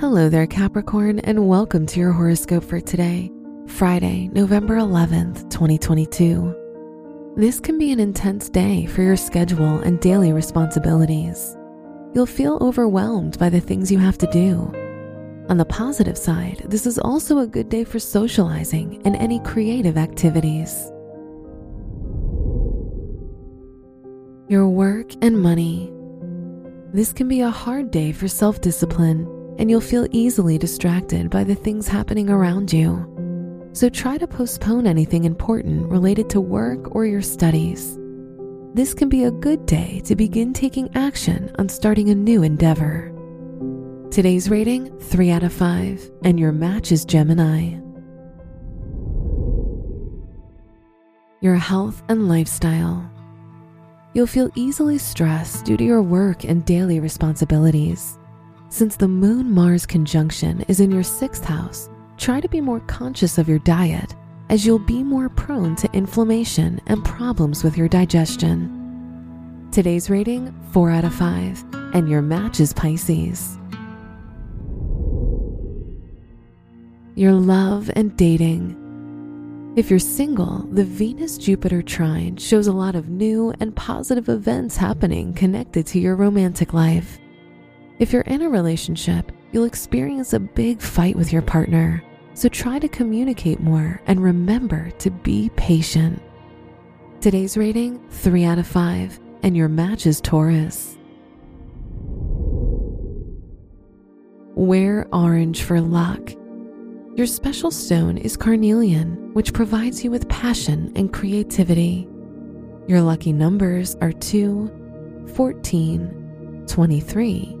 Hello there, Capricorn, and welcome to your horoscope for today, Friday, November 11th, 2022. This can be an intense day for your schedule and daily responsibilities. You'll feel overwhelmed by the things you have to do. On the positive side, this is also a good day for socializing and any creative activities. Your work and money. This can be a hard day for self discipline and you'll feel easily distracted by the things happening around you. So try to postpone anything important related to work or your studies. This can be a good day to begin taking action on starting a new endeavor. Today's rating 3 out of 5, and your match is Gemini. Your health and lifestyle. You'll feel easily stressed due to your work and daily responsibilities. Since the Moon Mars conjunction is in your sixth house, try to be more conscious of your diet as you'll be more prone to inflammation and problems with your digestion. Today's rating 4 out of 5, and your match is Pisces. Your love and dating. If you're single, the Venus Jupiter trine shows a lot of new and positive events happening connected to your romantic life. If you're in a relationship, you'll experience a big fight with your partner, so try to communicate more and remember to be patient. Today's rating 3 out of 5, and your match is Taurus. Wear orange for luck. Your special stone is carnelian, which provides you with passion and creativity. Your lucky numbers are 2, 14, 23,